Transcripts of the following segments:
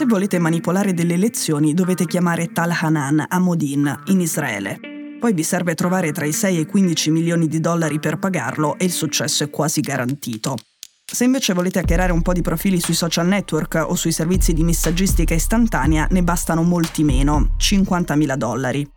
Se volete manipolare delle elezioni dovete chiamare Tal Hanan a Modin, in Israele. Poi vi serve trovare tra i 6 e i 15 milioni di dollari per pagarlo e il successo è quasi garantito. Se invece volete hackerare un po' di profili sui social network o sui servizi di messaggistica istantanea, ne bastano molti meno, 50.000 dollari.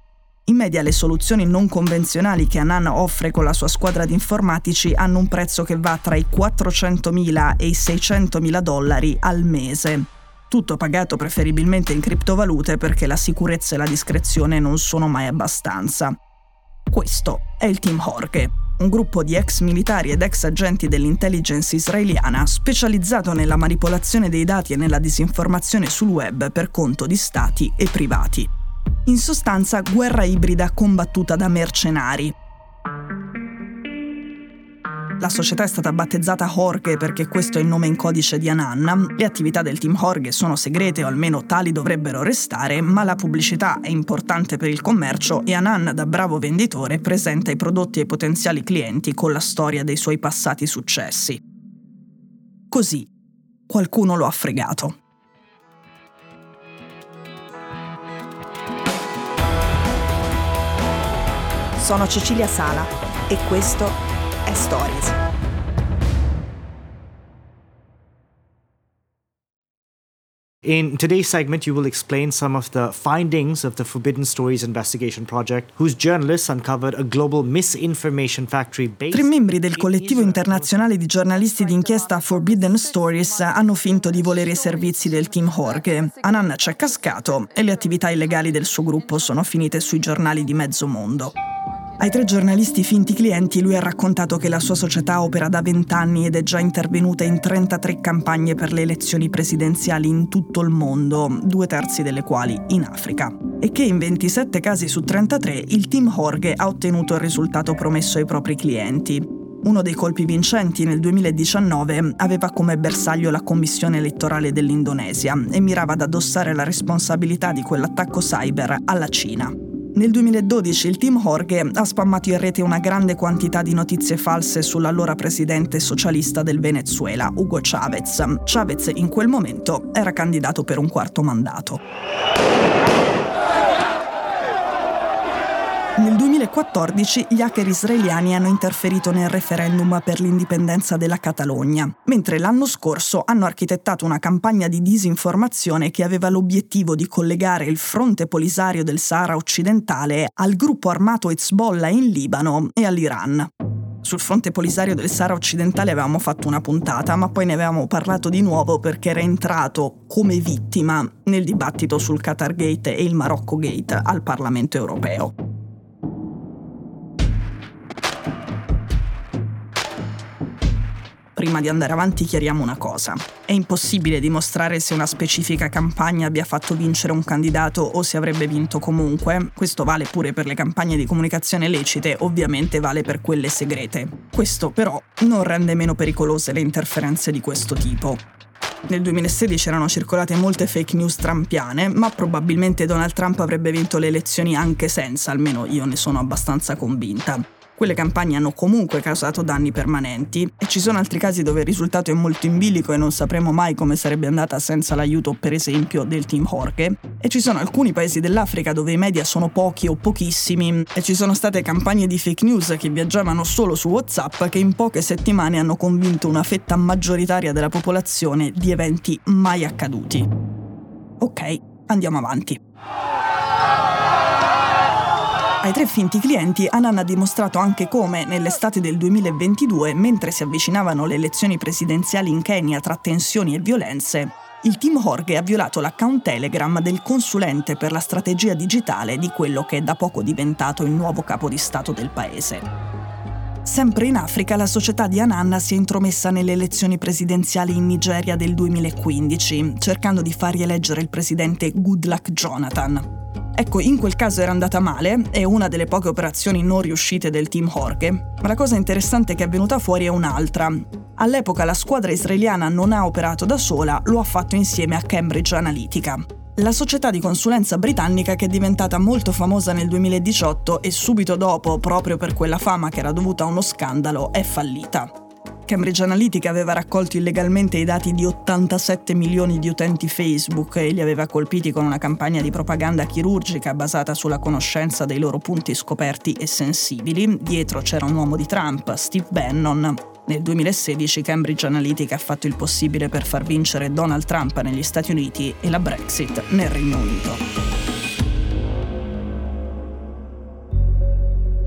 In media le soluzioni non convenzionali che Anan offre con la sua squadra di informatici hanno un prezzo che va tra i 400.000 e i 600.000 dollari al mese. Tutto pagato preferibilmente in criptovalute perché la sicurezza e la discrezione non sono mai abbastanza. Questo è il Team Horke, un gruppo di ex militari ed ex agenti dell'intelligence israeliana specializzato nella manipolazione dei dati e nella disinformazione sul web per conto di stati e privati. In sostanza, guerra ibrida combattuta da mercenari. La società è stata battezzata Horge perché questo è il nome in codice di Anan. Le attività del team Horge sono segrete o almeno tali dovrebbero restare, ma la pubblicità è importante per il commercio e Anan, da bravo venditore, presenta i prodotti ai potenziali clienti con la storia dei suoi passati successi. Così qualcuno lo ha fregato. Sono Cecilia Sala e questo è Stories. In today's segment, you will explain some of the findings of the Forbidden Stories Investigation Project, whose journalists uncovered a global misinformation factory based. Tre membri del collettivo internazionale di giornalisti d'inchiesta Forbidden Stories hanno finto di volere i servizi del team Jorge. Anan ci è cascato e le attività illegali del suo gruppo sono finite sui giornali di mezzo mondo. Ai tre giornalisti finti clienti lui ha raccontato che la sua società opera da vent'anni ed è già intervenuta in 33 campagne per le elezioni presidenziali in tutto il mondo, due terzi delle quali in Africa, e che in 27 casi su 33 il team Jorge ha ottenuto il risultato promesso ai propri clienti. Uno dei colpi vincenti nel 2019 aveva come bersaglio la commissione elettorale dell'Indonesia e mirava ad addossare la responsabilità di quell'attacco cyber alla Cina. Nel 2012 il team Jorge ha spammato in rete una grande quantità di notizie false sull'allora presidente socialista del Venezuela, Hugo Chavez. Chavez in quel momento era candidato per un quarto mandato. Nel 2014 gli hacker israeliani hanno interferito nel referendum per l'indipendenza della Catalogna, mentre l'anno scorso hanno architettato una campagna di disinformazione che aveva l'obiettivo di collegare il fronte polisario del Sahara occidentale al gruppo armato Hezbollah in Libano e all'Iran. Sul fronte polisario del Sahara occidentale avevamo fatto una puntata, ma poi ne avevamo parlato di nuovo perché era entrato come vittima nel dibattito sul Qatar Gate e il Marocco Gate al Parlamento europeo. Prima di andare avanti chiariamo una cosa. È impossibile dimostrare se una specifica campagna abbia fatto vincere un candidato o se avrebbe vinto comunque. Questo vale pure per le campagne di comunicazione lecite, ovviamente vale per quelle segrete. Questo però non rende meno pericolose le interferenze di questo tipo. Nel 2016 erano circolate molte fake news trampiane, ma probabilmente Donald Trump avrebbe vinto le elezioni anche senza, almeno io ne sono abbastanza convinta. Quelle campagne hanno comunque causato danni permanenti e ci sono altri casi dove il risultato è molto in bilico e non sapremo mai come sarebbe andata senza l'aiuto, per esempio, del team Jorge. E ci sono alcuni paesi dell'Africa dove i media sono pochi o pochissimi e ci sono state campagne di fake news che viaggiavano solo su WhatsApp che in poche settimane hanno convinto una fetta maggioritaria della popolazione di eventi mai accaduti. Ok, andiamo avanti. Ai tre finti clienti Anan ha dimostrato anche come, nell'estate del 2022, mentre si avvicinavano le elezioni presidenziali in Kenya tra tensioni e violenze, il team Jorge ha violato l'account Telegram del consulente per la strategia digitale di quello che è da poco diventato il nuovo capo di Stato del paese. Sempre in Africa, la società di Ananna si è intromessa nelle elezioni presidenziali in Nigeria del 2015, cercando di far rieleggere il presidente Goodluck Jonathan. Ecco, in quel caso era andata male, è una delle poche operazioni non riuscite del team Jorge, ma la cosa interessante che è venuta fuori è un'altra. All'epoca la squadra israeliana non ha operato da sola, lo ha fatto insieme a Cambridge Analytica. La società di consulenza britannica che è diventata molto famosa nel 2018 e subito dopo, proprio per quella fama che era dovuta a uno scandalo, è fallita. Cambridge Analytica aveva raccolto illegalmente i dati di 87 milioni di utenti Facebook e li aveva colpiti con una campagna di propaganda chirurgica basata sulla conoscenza dei loro punti scoperti e sensibili. Dietro c'era un uomo di Trump, Steve Bannon. Nel 2016 Cambridge Analytica ha fatto il possibile per far vincere Donald Trump negli Stati Uniti e la Brexit nel Regno Unito.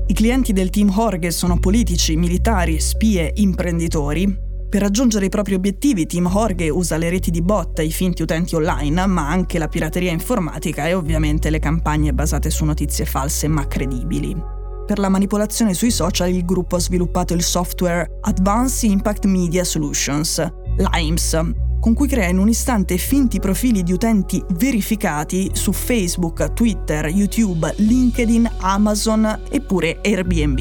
I clienti del team Horge sono politici, militari, spie, imprenditori. Per raggiungere i propri obiettivi, Team Horge usa le reti di bot i finti utenti online, ma anche la pirateria informatica e ovviamente le campagne basate su notizie false ma credibili. Per la manipolazione sui social il gruppo ha sviluppato il software Advanced Impact Media Solutions, LIMES, con cui crea in un istante finti profili di utenti verificati su Facebook, Twitter, YouTube, LinkedIn, Amazon e pure Airbnb.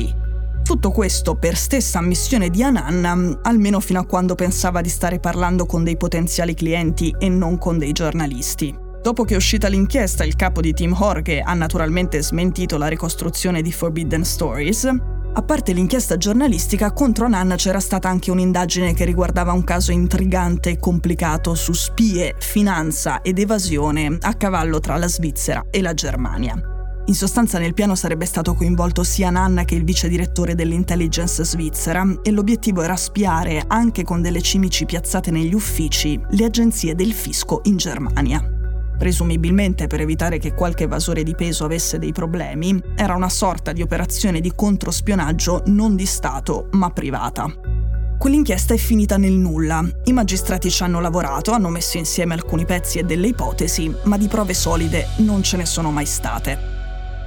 Tutto questo per stessa ammissione di Ananna, almeno fino a quando pensava di stare parlando con dei potenziali clienti e non con dei giornalisti. Dopo che è uscita l'inchiesta, il capo di Team Horge ha naturalmente smentito la ricostruzione di Forbidden Stories, a parte l'inchiesta giornalistica, contro Nanna c'era stata anche un'indagine che riguardava un caso intrigante e complicato su spie, finanza ed evasione a cavallo tra la Svizzera e la Germania. In sostanza nel piano sarebbe stato coinvolto sia Nanna che il vice direttore dell'intelligence svizzera e l'obiettivo era spiare, anche con delle cimici piazzate negli uffici, le agenzie del fisco in Germania presumibilmente per evitare che qualche evasore di peso avesse dei problemi, era una sorta di operazione di controspionaggio non di Stato, ma privata. Quell'inchiesta è finita nel nulla. I magistrati ci hanno lavorato, hanno messo insieme alcuni pezzi e delle ipotesi, ma di prove solide non ce ne sono mai state.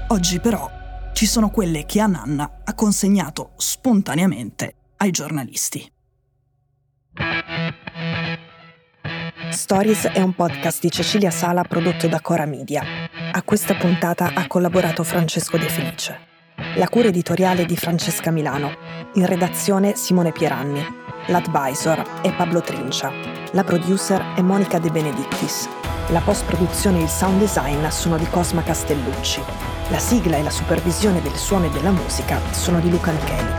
Oggi però ci sono quelle che Ananna ha consegnato spontaneamente ai giornalisti. Stories è un podcast di Cecilia Sala prodotto da Cora Media. A questa puntata ha collaborato Francesco De Felice. La cura editoriale di Francesca Milano. In redazione Simone Pieranni. L'advisor è Pablo Trincia. La producer è Monica De Benedictis. La post-produzione e il sound design sono di Cosma Castellucci. La sigla e la supervisione del suono e della musica sono di Luca Micheli.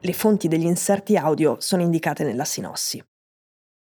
Le fonti degli inserti audio sono indicate nella sinossi.